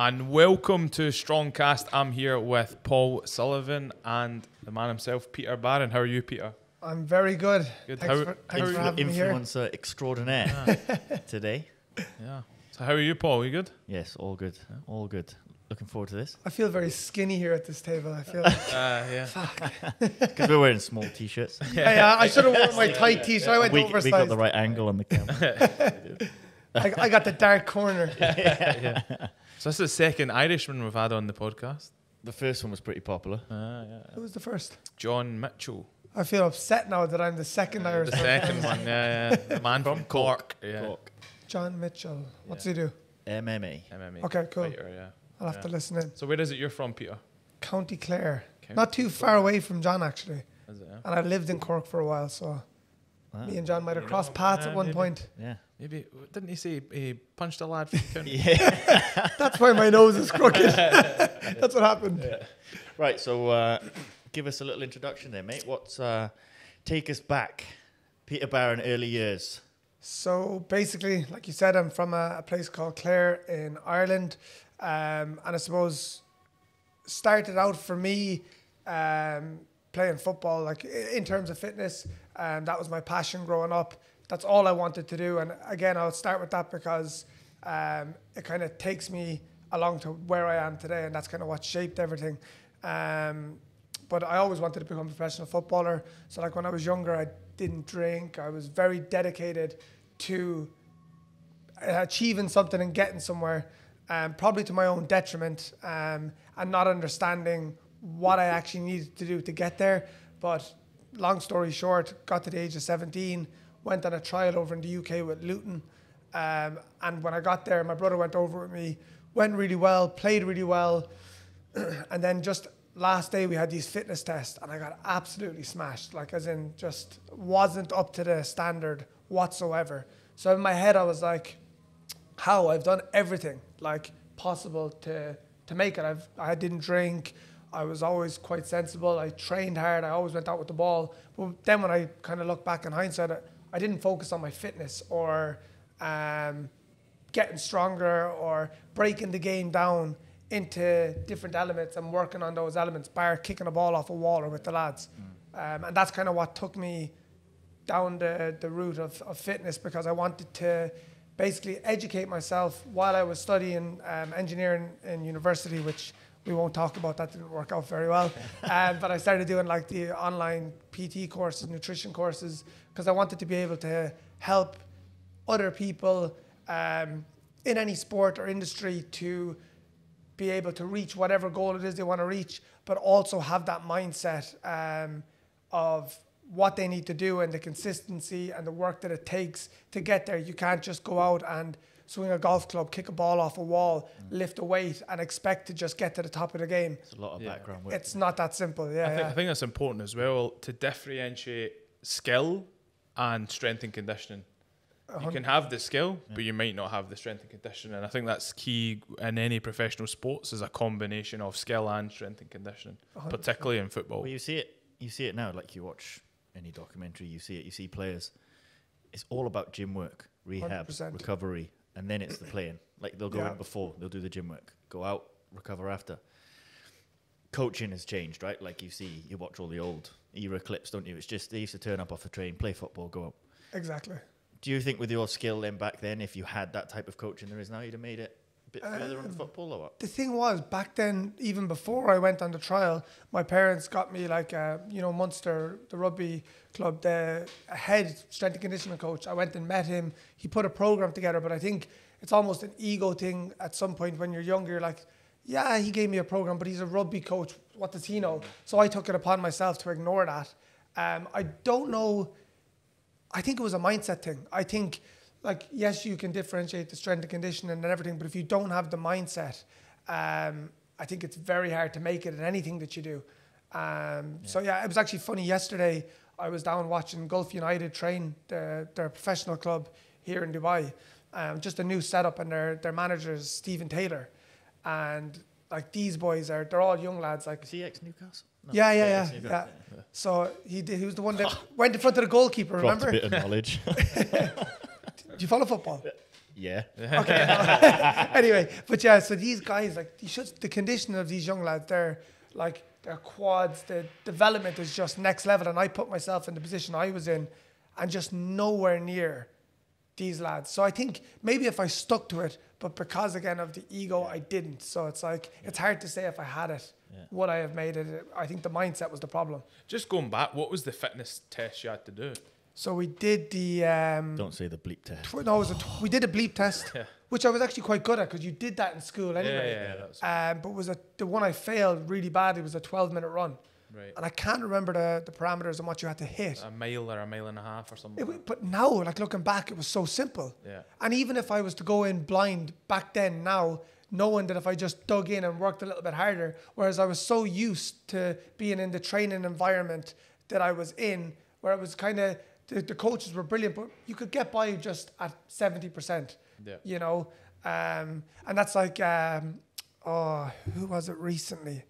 And welcome to Strongcast. I'm here with Paul Sullivan and the man himself, Peter Barron. How are you, Peter? I'm very good. Good. Thanks How- for, thanks are for you- having me here. influencer extraordinaire today. Yeah. So how are you, Paul? Are you good? Yes, all good, all good. Looking forward to this I feel very skinny here at this table. I feel. Uh, yeah. because we're wearing small t-shirts. yeah, yeah, I should have worn my tight t-shirt. I went we, we oversized. got the right angle on the camera. I, I got the dark corner. So this is the second Irishman we've had on the podcast. the first one was pretty popular. Uh, yeah. Who was the first? John Mitchell, I feel upset now that I'm the second Irish. the second one. Yeah, yeah. The man from Cork. Yeah. Cork. John Mitchell. What's he do? MMA. MMA. Okay, cool. fighter, yeah. I'll have to listen in. So where is it you're from, Peter? County Clare. County Not too far away from John actually. Is it? Yeah? And I lived in Cork for a while, so Ah, me and John might have crossed paths yeah, at one maybe. point. yeah. Maybe didn't he say he punched a lad from County? Yeah. That's why my nose is crooked. That's what happened. right. So, uh, give us a little introduction there, mate. What's uh, take us back, Peter Barron, early years. So basically, like you said, I'm from a, a place called Clare in Ireland, um, and I suppose started out for me um, playing football. Like in terms of fitness, um, that was my passion growing up. That's all I wanted to do. And again, I'll start with that because um, it kind of takes me along to where I am today, and that's kind of what shaped everything. Um, but I always wanted to become a professional footballer. So like when I was younger, I didn't drink. I was very dedicated to achieving something and getting somewhere, um, probably to my own detriment, um, and not understanding what I actually needed to do to get there. But long story short, got to the age of 17, went on a trial over in the UK with Luton. Um, and when I got there, my brother went over with me, went really well, played really well. and then just last day we had these fitness tests and I got absolutely smashed. Like as in just wasn't up to the standard whatsoever. So in my head I was like, how I've done everything like possible to to make it. I've I didn't drink. I was always quite sensible. I trained hard. I always went out with the ball. But then when I kind of look back in hindsight, I, didn't focus on my fitness or um, getting stronger or breaking the game down into different elements and working on those elements, by kicking a ball off a wall or with the lads. Um, and that's kind of what took me down the, the route of, of fitness because I wanted to basically educate myself while I was studying um, engineering in university, which we won't talk about. That didn't work out very well. um, but I started doing like the online PT courses, nutrition courses, because I wanted to be able to help other people um, in any sport or industry to be able to reach whatever goal it is they want to reach, but also have that mindset um, of what they need to do and the consistency and the work that it takes to get there. You can't just go out and swing a golf club, kick a ball off a wall, lift a weight, and expect to just get to the top of the game. There's a lot of Yeah. background work. It's not that simple. Yeah, I, think, yeah. I think that's important as well to differentiate skill and strength and conditioning. You can have the skill, but you might not have the strength and conditioning. And I think that's key in any professional sports is a combination of skill and strength and conditioning, particularly in football. Well, you see it. You see it now. Like you watch any documentary, you see it. You see players. It's all about gym work, rehab, 100%. recovery, and then it's the playing. Like they'll go Yeah. in before, they'll do the gym work, go out, recover after. Coaching has changed, right? Like you see, you watch all the old era clips, don't you? It's just they used to turn up off a train, play football, go up. Exactly. Do you think with your skill then back then, if you had that type of coaching there is now, you'd have made it a bit further on football or what? the thing was back then, even before I went on the trial, my parents got me like uh, you know Munster, the rugby club, the head strength and conditioning coach. I went and met him. He put a program together, but I think it's almost an ego thing at some point when you're younger. You're like, yeah, he gave me a program, but he's a rugby coach. What does he know? So I took it upon myself to ignore that. Um, I don't know. I think it was a mindset thing. I think, like, yes, you can differentiate the strength and conditioning and everything, but if you don't have the mindset, um, I think it's very hard to make it in anything that you do. Um, So yeah, it was actually funny. Yesterday, I was down watching Gulf United train their, their professional club here in Dubai. Um, just a new setup, and their their manager is Steven Taylor, and like these boys are they're all young lads. Like Is he ex Newcastle? No, yeah, yeah, yeah, ex-Newcastle, yeah. So he did, he was the one that went in front of the goalkeeper. Dropped Remember? a bit of knowledge. Do you follow football? yeah. Okay. anyway, but yeah, so these guys, like, you should, the condition of these young lads, they're like, their quads, the development is just next level. And I put myself in the position I was in and just nowhere near these lads. So I think maybe if I stuck to it, but because again of the ego, I didn't. So it's like, it's hard to say if I had it, would I have made it? I think the mindset was the problem. Just going back, what was the fitness test you had to do? So we did the, um, Don't say the bleep test. tw- no, it was a tw- we did a bleep test, which I was actually quite good at because you did that in school anyway. yeah, yeah, that was- Um, but was a, the one I failed really badly was a 12 minute run. Right. And I can't remember the, the parameters and what you had to hit. A mile or a mile and a half or something. It but now, like looking back, it was so simple. Yeah. And even if I was to go in blind back then, now, knowing that if I just dug in and worked a little bit harder, whereas I was so used to being in the training environment that I was in, where it was kind of, the, the coaches were brilliant, but you could get by just at 70%. Yeah. You know? Um, and that's like, um, oh, who was it recently?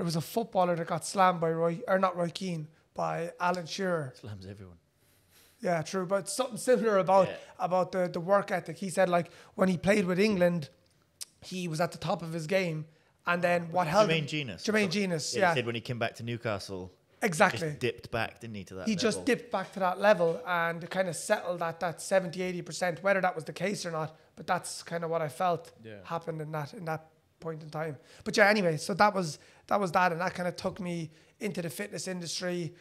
There was a footballer that got slammed by Roy, or not Roy Keane, by Alan Shearer. Slams everyone. Yeah, true. But something similar about Yeah. about the, the work ethic. He said like when he played with England, he was at the top of his game, and then what held Jermaine him- Jenas. Jermaine Jenas, Yeah, yeah, He said when he came back to Newcastle, exactly. just dipped back, didn't he, to that He just dipped back to that level and kind of settled at that 70, 80 percent. Whether that was the case or not, but that's kind of what I felt Yeah. happened in that in that point in time. But yeah, anyway, so that was that was that, and that kind of took me into the fitness industry.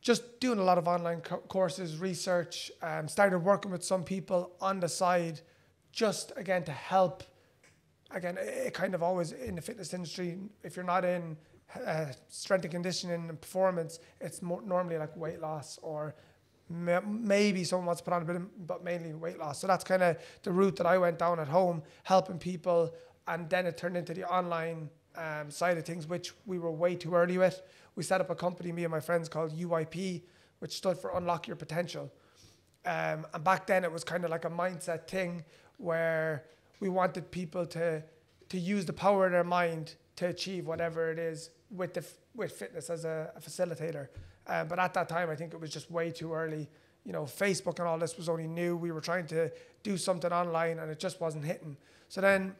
Just doing a lot of online co- courses, research, um, started working with some people on the side, just again to help. Again, it, kind of always in the fitness industry, if you're not in uh, strength and conditioning and performance, it's more normally like weight loss or ma- maybe someone wants to put on a bit, of, but mainly weight loss. So that's kind of the route that I went down at home, helping people, and then it turned into the online um, side of things, which we were way too early with. We set up a company, me and my friends, called UIP, which stood for Unlock Your Potential. Um, and back then, it was kind of like a mindset thing where we wanted people to to use the power of their mind to achieve whatever it is with the with fitness as a, a facilitator. Um, but at that time, I think it was just way too early. You know, Facebook and all this was only new. We were trying to do something online, and it just wasn't hitting. So then,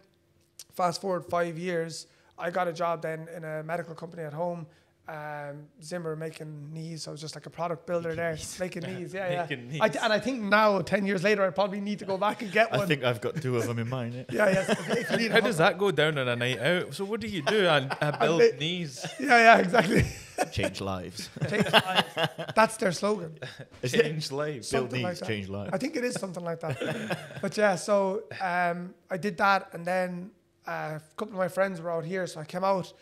fast forward five years, I got a job then in a medical company at home. Um, Zimmer making knees. I was just like a product builder there, making knees. Yeah, yeah. Making I, knees. and I think now, ten years later, I probably need to go back and get I one. I think I've got two of them in mind. Yeah. yeah, yeah. If you How does that go down on a night out? So what do you do? I, I build bit- knees. Yeah, yeah, exactly. Change lives. Change lives. That's their slogan. Change lives. Build Something like change lives. I think it is something like that. but yeah, so um, I did that, and then uh, a couple of my friends were out here, so I came out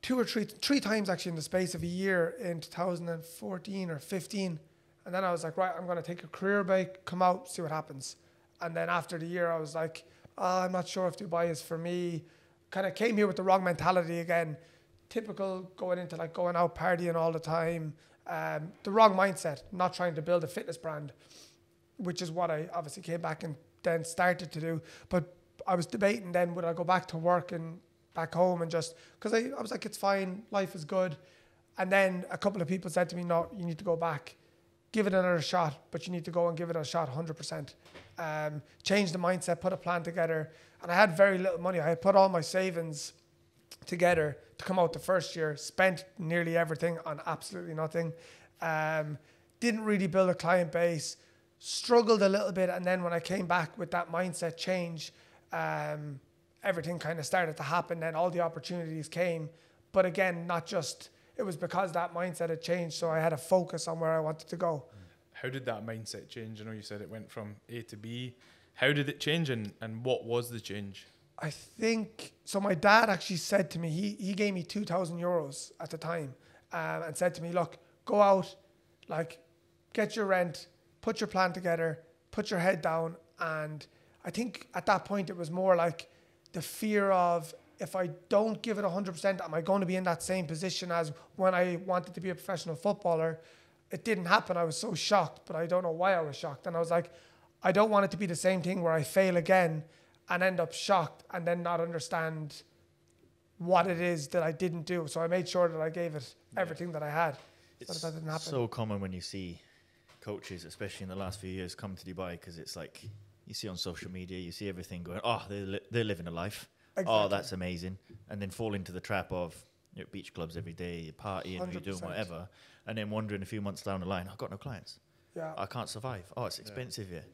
two or three three times actually in the space of a year in 2014 or 15, and then I was like, right, I'm going to take a career break, come out, see what happens. And then after the year, I was like, oh, I'm not sure if Dubai is for me. Kind of came here with the wrong mentality again. Typical going into like going out partying all the time. Um, the wrong mindset, not trying to build a fitness brand which is what I obviously came back and then started to do. But I was debating then would I go back to work and back home and just because I, I was like, it's fine, life is good. And then a couple of people said to me, no, you need to go back, give it another shot, but you need to go and give it a shot 100%. Um, change the mindset, put a plan together. And I had very little money. I had put all my savings together to come out the first year, spent nearly everything on absolutely nothing. Um, didn't really build a client base, struggled a little bit. And then when I came back with that mindset change, um, everything kind of started to happen. Then all the opportunities came, but again, not just. It was because that mindset had changed, so I had a focus on where I wanted to go. How did that mindset change? I know you said it went from A to B. How did it change, and, and what was the change? I think so. My dad actually said to me, he he gave me two thousand euros at the time, um, and said to me, "Look, go out, like, get your rent, put your plan together, put your head down." And I think at that point it was more like the fear of if I don't give it hundred percent, am I going to be in that same position as when I wanted to be a professional footballer? It didn't happen. I was so shocked, but I don't know why I was shocked. And I was like, I don't want it to be the same thing where I fail again and end up shocked and then not understand what it is that I didn't do. So I made sure that I gave it everything that I had. So that, that didn't happen. so common when you see coaches, especially in the last few years, come to Dubai because it's like you see on social media, you see everything going, oh, they're, li- they're living a life. Oh, that's amazing. And then fall into the trap of you're at beach clubs every day, you're partying, you're doing whatever. And then wondering a few months down the line, I've got no clients. yeah. I can't survive. Oh, it's expensive here.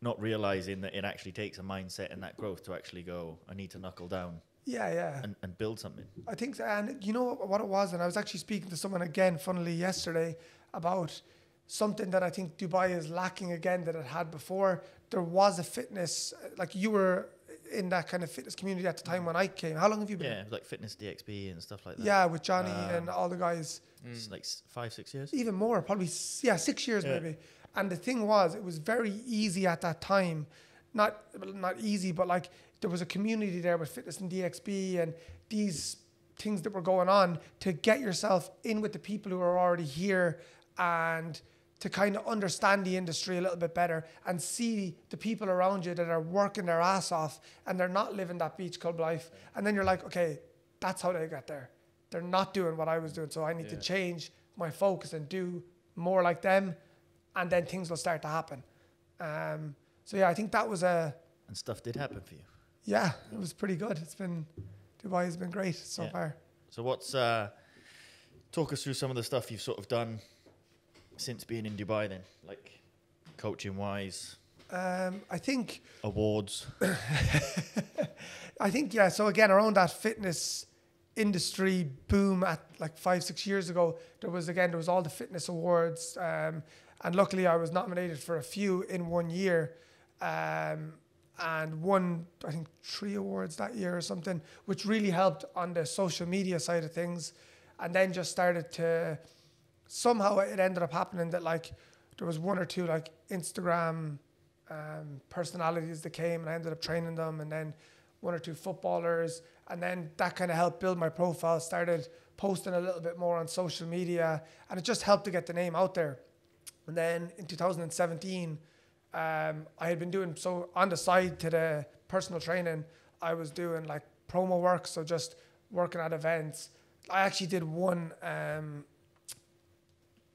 Not realizing that it actually takes a mindset and that growth to actually go, I need to knuckle down yeah, yeah. and, and build something. I think, so, and you know what it was, and I was actually speaking to someone again, funnily yesterday, about something that I think Dubai is lacking again that it had before. There was a fitness, like you were in that kind of fitness community at the time when I came. How long have you been? Yeah, like fitness DXB and stuff like that. Yeah, with Johnny Um, and all the guys. It's like five, six years. even more, probably yeah, six years Yeah. maybe. And the thing was, it was very easy at that time. Not not easy, but like there was a community there with fitness and DXB and these things that were going on to get yourself in with the people who are already here and to kind of understand the industry a little bit better and see the people around you that are working their ass off and they're not living that beach club life. And then you're like, okay, that's how they got there. They're not doing what I was doing, so I need to change my focus and do more like them, and then things will start to happen. Um, so yeah, I think that was a And stuff did happen for you. yeah, it was pretty good. It's been Dubai has been great so Yeah. far. So what's uh talk us through some of the stuff you've sort of done since being in Dubai then? Like coaching wise, Um, I think awards. I think yeah. So again, around that fitness industry boom at like five six years ago, there was again there was all the fitness awards, um, and luckily I was nominated for a few in one year, um, and won I think three awards that year or something, which really helped on the social media side of things, and then just started to somehow it ended up happening that like there was one or two like Instagram um, personalities that came and I ended up training them and then one or two footballers. And then that kind of helped build my profile started posting a little bit more on social media and it just helped to get the name out there. And then in 2017 um, I had been doing so on the side to the personal training I was doing like promo work so just working at events. I actually did one um,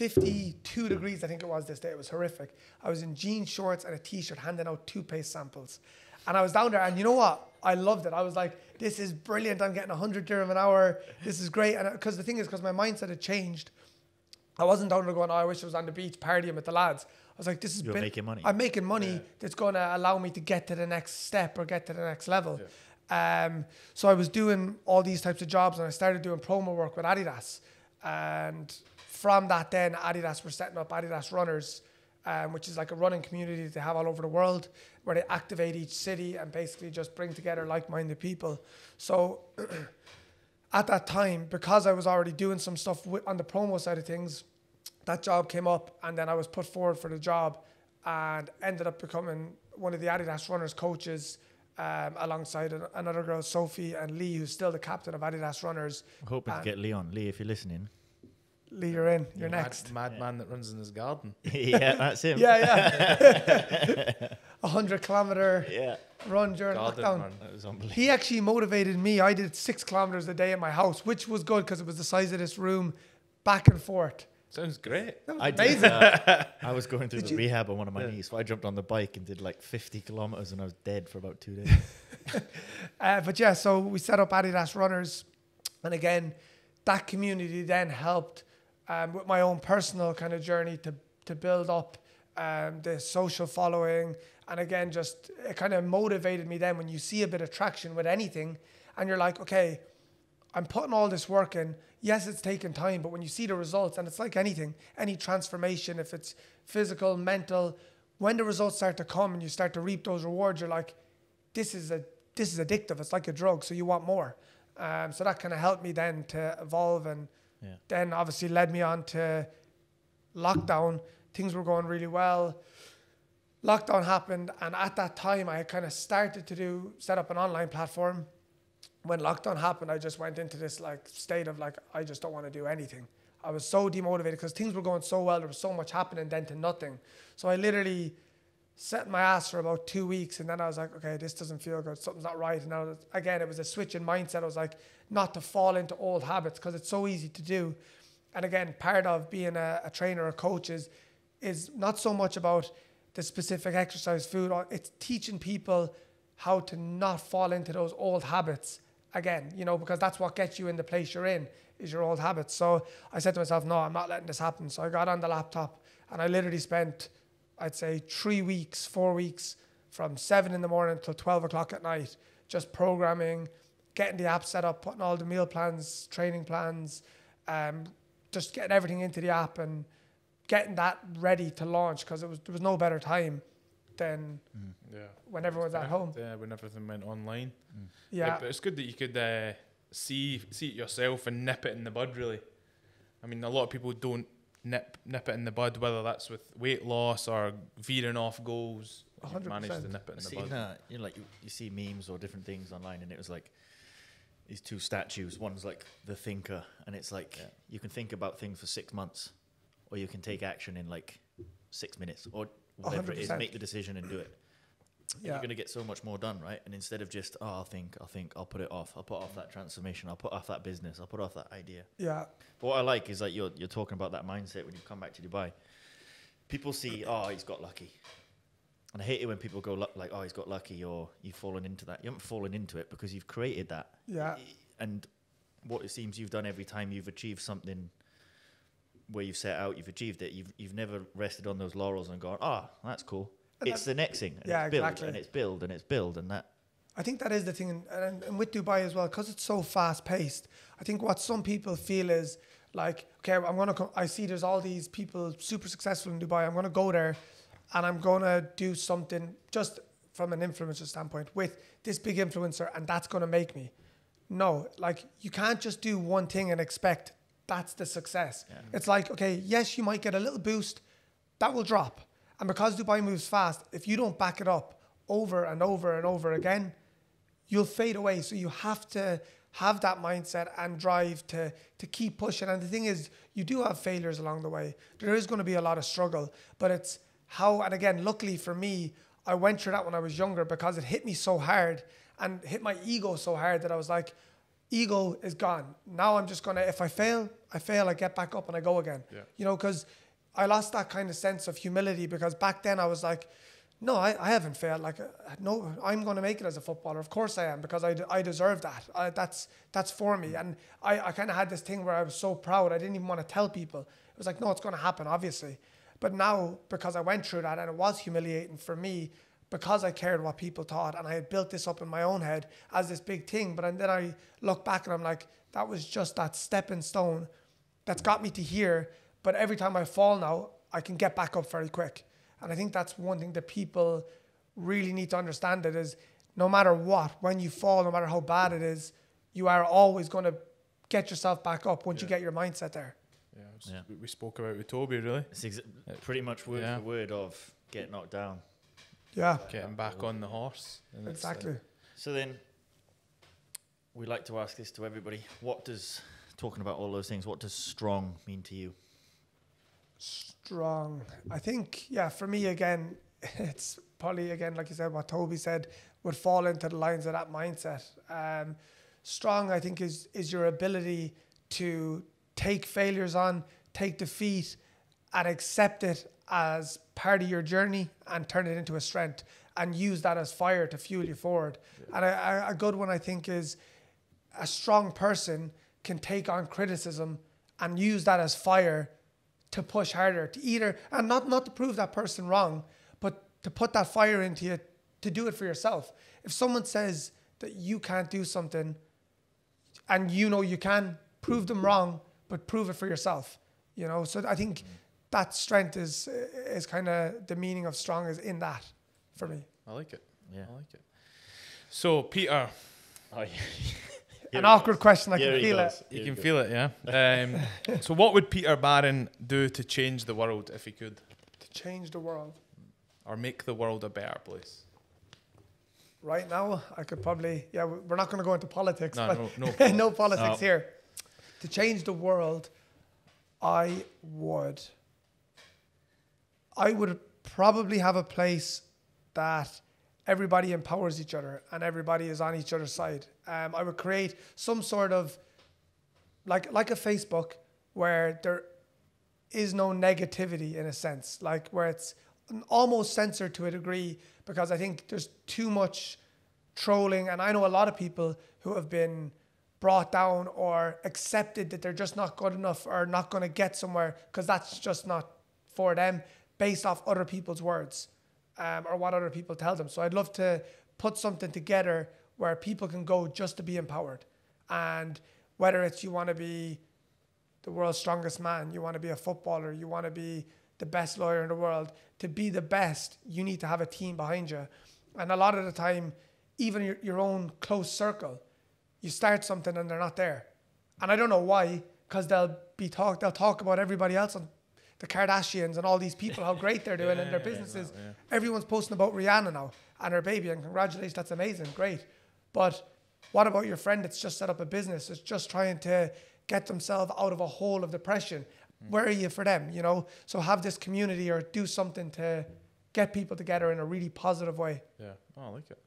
52 degrees, I think it was this day. It was horrific. I was in jean shorts and a t-shirt handing out toothpaste samples. And I was down there and you know what? I loved it. I was like, this is brilliant. I'm getting 100 dirham an hour. This is great. And because the thing is, because my mindset had changed, I wasn't down there going, oh, I wish I was on the beach partying with the lads. I was like, this is You're been- making money. I'm making money that's going to allow me to get to the next step or get to the next level. Um, so I was doing all these types of jobs and I started doing promo work with Adidas. And from that, then Adidas were setting up Adidas runners. um, which is like a running community that they have all over the world, where they activate each city and basically just bring together like-minded people. So at that time, because I was already doing some stuff on the promo side of things, that job came up, and then I was put forward for the job, and ended up becoming one of the Adidas runners coaches. Um, alongside an- another girl, Sophie and Lee, who's still the captain of Adidas Runners. I'm hoping to get Leon. Lee, if you're listening. Lee, you're in. You're next. Mad, mad man that runs in his garden. yeah, that's him. Yeah, yeah. A hundred kilometer Yeah. run during Garden, lockdown. man. That was unbelievable. He actually motivated me. I did six kilometers a day in my house, which was good because it was the size of this room, back and forth. Sounds great. That was I amazing. did. Uh, I was going through Did the you- rehab on one of my knees, so I jumped on the bike and did like 50 kilometers, and I was dead for about two days. Uh, but yeah, so we set up Adidas Runners, and again, that community then helped um, with my own personal kind of journey to to build up um, the social following, and again, just it kind of motivated me. Then when you see a bit of traction with anything, and you're like, okay, I'm putting all this work in. Yes, it's taking time, but when you see the results, and it's like anything, any transformation, if it's physical, mental, when the results start to come and you start to reap those rewards, you're like, this is a this is addictive. It's like a drug, so you want more. Um, so that kind of helped me then to evolve, and Yeah. then obviously led me on to lockdown. Things were going really well. Lockdown happened, and at that time, I kind of started to do set up an online platform. When lockdown happened, I just went into this like state of like I just don't want to do anything. I was so demotivated because things were going so well. There was so much happening, then to nothing. So I literally set my ass for about two weeks, and then I was like, okay, this doesn't feel good. Something's not right. And was, again, it was a switch in mindset. I was like, not to fall into old habits because it's so easy to do. And again, part of being a, a trainer or coach is is not so much about the specific exercise, food. It's teaching people how to not fall into those old habits again. You know, because that's what gets you in the place you're in is your old habits. So I said to myself, no, I'm not letting this happen. So I got on the laptop and I literally spent, I'd say, three weeks, four weeks, from seven in the morning till twelve o'clock at night, just programming, getting the app set up, putting all the meal plans, training plans, um, just getting everything into the app and getting that ready to launch because it was there was no better time than Yeah. when everyone's at home. Yeah, when everything went online. Yeah, but it's good that you could uh, see see it yourself and nip it in the bud. Really, I mean, a lot of people don't nip nip it in the bud, whether that's with weight loss or veering off goals. You've managed to nip it in the See, bud. uh, you know, like you, you see memes or different things online, and it was like these two statues. One's like the thinker, and it's like you can think about things for six months, or you can take action in like six minutes, or whatever it is, 100%. make the decision and do it. Yeah. You're gonna get so much more done, right? And instead of just, oh, I'll think, I'll think, I'll put it off, I'll put off that transformation, I'll put off that business, I'll put off that idea. yeah, But what I like is like you're you're talking about that mindset when you come back to Dubai. People see, oh, he's got lucky, and I hate it when people go like, oh, he's got lucky, or you've fallen into that. You haven't fallen into it because you've created that. Yeah. And what it seems you've done every time you've achieved something where you've set out, you've achieved it. You've you've never rested on those laurels and gone, oh, that's cool. It's the next thing. And Yeah, it's build, exactly. And it's build and it's build and that. I think that is the thing, and, and, with Dubai as well, because it's so fast paced. I think what some people feel is like, okay, I'm gonna. Co- I see there's all these people super successful in Dubai. I'm gonna go there, and I'm gonna do something just from an influencer standpoint with this big influencer, and that's gonna make me. No, like you can't just do one thing and expect that's the success. It's like, okay, yes, you might get a little boost, that will drop. And because Dubai moves fast, if you don't back it up over and over and over again, you'll fade away. So you have to have that mindset and drive to to keep pushing. And the thing is, you do have failures along the way. There is going to be a lot of struggle, but it's how. And again, luckily for me, I went through that when I was younger because it hit me so hard and hit my ego so hard that I was like, ego is gone. Now I'm just gonna. If I fail, I fail. I get back up and I go again. Yeah. You know, because I lost that kind of sense of humility because back then I was like, no, I, I haven't failed. Like, uh, no, I'm going to make it as a footballer. Of course I am because I, I deserve that. I, that's that's for me. And I, I kind of had this thing where I was so proud. I didn't even want to tell people. It was like, no, it's going to happen, obviously. But now, because I went through that and it was humiliating for me, because I cared what people thought and I had built this up in my own head as this big thing. But and then I look back and I'm like, that was just that stepping stone that's got me to here. But every time I fall now, I can get back up very quick. And I think that's one thing that people really need to understand it is no matter what, when you fall, no matter how bad it is, you are always going to get yourself back up once you get your mindset there. Yeah, Yeah. we- we spoke about with Toby really, It's exa- pretty much word Yeah. for word of get knocked down. Yeah, getting back on the horse. and it's, uh, exactly. So then, we like to ask this to everybody. What does talking about all those things? What does strong mean to you? Strong. I think, yeah, for me again, it's probably again like you said, what Toby said would fall into the lines of that mindset. Um, strong, I think, is is your ability to take failures on, take defeat, and accept it as part of your journey and turn it into a strength and use that as fire to fuel you forward. And a, a- a good one, I think, is a strong person can take on criticism and use that as fire to push harder to either and not not to prove that person wrong but to put that fire into you to do it for yourself if someone says that you can't do something and you know you can prove them wrong but prove it for yourself you know so i think that strength is is kind of the meaning of strong is in that for me I like it. Yeah. I like it. So Peter, Oh, an awkward question i Here can feel goes. it you can he feel it, yeah. Um, so what would Peter Barron do to change the world if he could, to change the world or make the world a better place? right now i could probably yeah we- we're not going to go into politics No, but no, no no politics. politics No. here to change the world i would i would probably have a place that everybody empowers each other and everybody is on each other's side um, i would create some sort of like like a facebook where there is no negativity in a sense, like where it's almost censored to a degree because I think there's too much trolling. And I know a lot of people who have been brought down or accepted that they're just not good enough or not going to get somewhere because that's just not for them based off other people's words um, or what other people tell them. So I'd love to put something together where people can go just to be empowered. And whether it's you want to be the world's strongest man, you want to be a footballer, you want to be the best lawyer in the world. To be the best, you need to have a team behind you. And a lot of the time, even your, your own close circle, you start something and they're not there. And I don't know why, because they'll be talk they'll talk about everybody else on the Kardashians and all these people, how great they're doing in their businesses. Everyone's posting about Rihanna now and her baby, and congratulations, that's amazing, great. But what about your friend that's just set up a business, that's just trying to get themselves out of a hole of depression? Where are you for them? You know, so have this community or do something to get people together in a really positive way. Yeah, oh, I like it.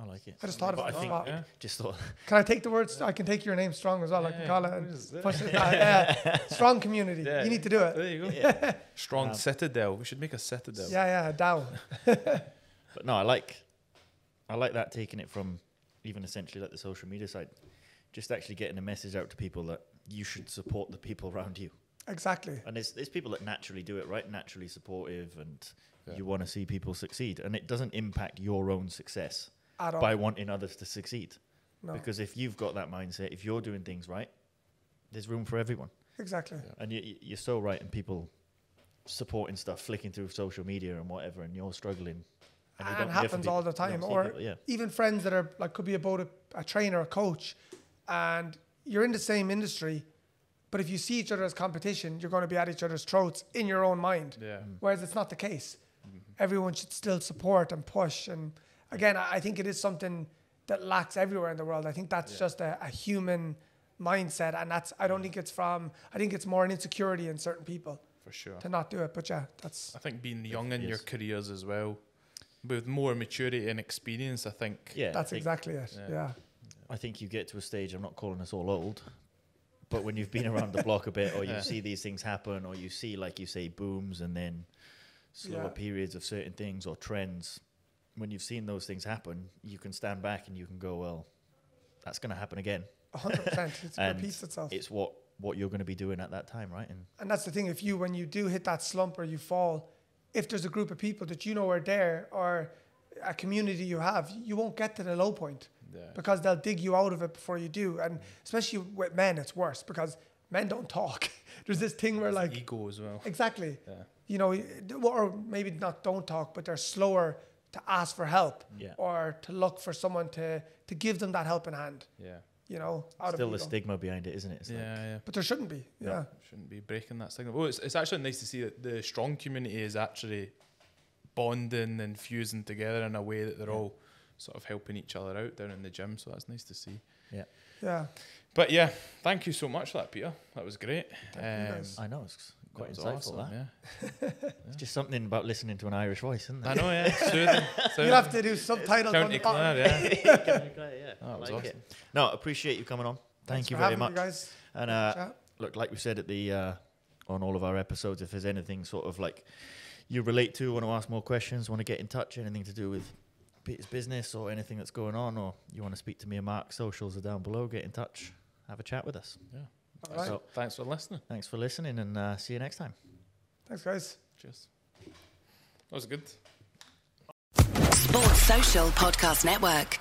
I like it. I just thought But of I it. think Spot. yeah. just thought Can I take the words? I can take your name strong as well. I can Yeah, call it and push it. down. Yeah, strong community. Yeah. You need to do it. There you go. Strong um, citadel. We should make a citadel. Yeah, yeah, Dow. But no, I like, I like that taking it from even essentially like the social media side, just actually getting a message out to people that you should support the people around you. Exactly. And there's there's people that naturally do it, right? Naturally supportive, and you want to see people succeed, and it doesn't impact your own success At all. by wanting others to succeed. No. Because if you've got that mindset, if you're doing things right, there's room for everyone. Exactly. And you, you- you're so right, and people supporting stuff, flicking through social media and whatever, and you're struggling. You and don't happens all the time. Or people- yeah. even friends that are like could be about a, a trainer, a coach, and you're in the same industry, but if you see each other as competition, you're going to be at each other's throats in your own mind. Yeah. Mm-hmm. Whereas it's not the case. Mm-hmm. Everyone should still support and push. And again, I I think it is something that lacks everywhere in the world. I think that's just a, a human mindset, and that's I don't think mm-hmm. it's from. I think it's more an insecurity in certain people For sure. to not do it. But yeah, that's I think being young in your careers as well, with more maturity and experience, I think. Yeah, that's think- exactly it. Yeah. I think you get to a stage. I'm not calling us all old, but when you've been around the block a bit, or you Yeah. see these things happen, or you see, like you say, booms and then slower Yeah. periods of certain things or trends. When you've seen those things happen, you can stand back and you can go, "Well, that's going to happen again." hundred percent. It And repeats itself. It's what what you're going to be doing at that time, right? And And that's the thing. If you, when you do hit that slump or you fall, if there's a group of people that you know are there or a community you have, you won't get to the low point Yeah. because they'll dig you out of it before you do. And especially with men, it's worse because men don't talk. there's this thing where like Ego as well. exactly, Yeah. you know, or maybe not don't talk, but they're slower to ask for help Yeah. or to look for someone to to give them that helping hand. Yeah. You know, out Still of the ego. stigma behind it, isn't it? It's Yeah, like, yeah. But there shouldn't be. Yeah. Shouldn't be breaking that stigma. Well, it's, it's actually nice to see that the strong community is actually bonding and fusing together in a way that they're all sort of helping each other out down in the gym. So that's nice to see. yeah. Yeah. But yeah, thank you so much for that, Peter. That was great. Um, guys. I know it's that quite insightful. awesome, that yeah. it's just something about listening to an Irish voice, isn't it? I know, yeah. Soothing. You'll have to do subtitles on County the bottom. Clare, yeah. yeah, I That was like awesome. it. No, appreciate you coming on. Thank Thanks you for very having me, much. guys. And uh, look, like we said at the uh, on all of our episodes, if there's anything sort of like you relate to, want to ask more questions, want to get in touch, anything to do with Peter's business or anything that's going on, or you want to speak to me and Mark, socials are down below. Get in touch, have a chat with us. Yeah. All right. So Thanks for listening. thanks for listening, and uh, see you next time. Thanks, guys. Cheers. That was good. Sports Social Podcast Network.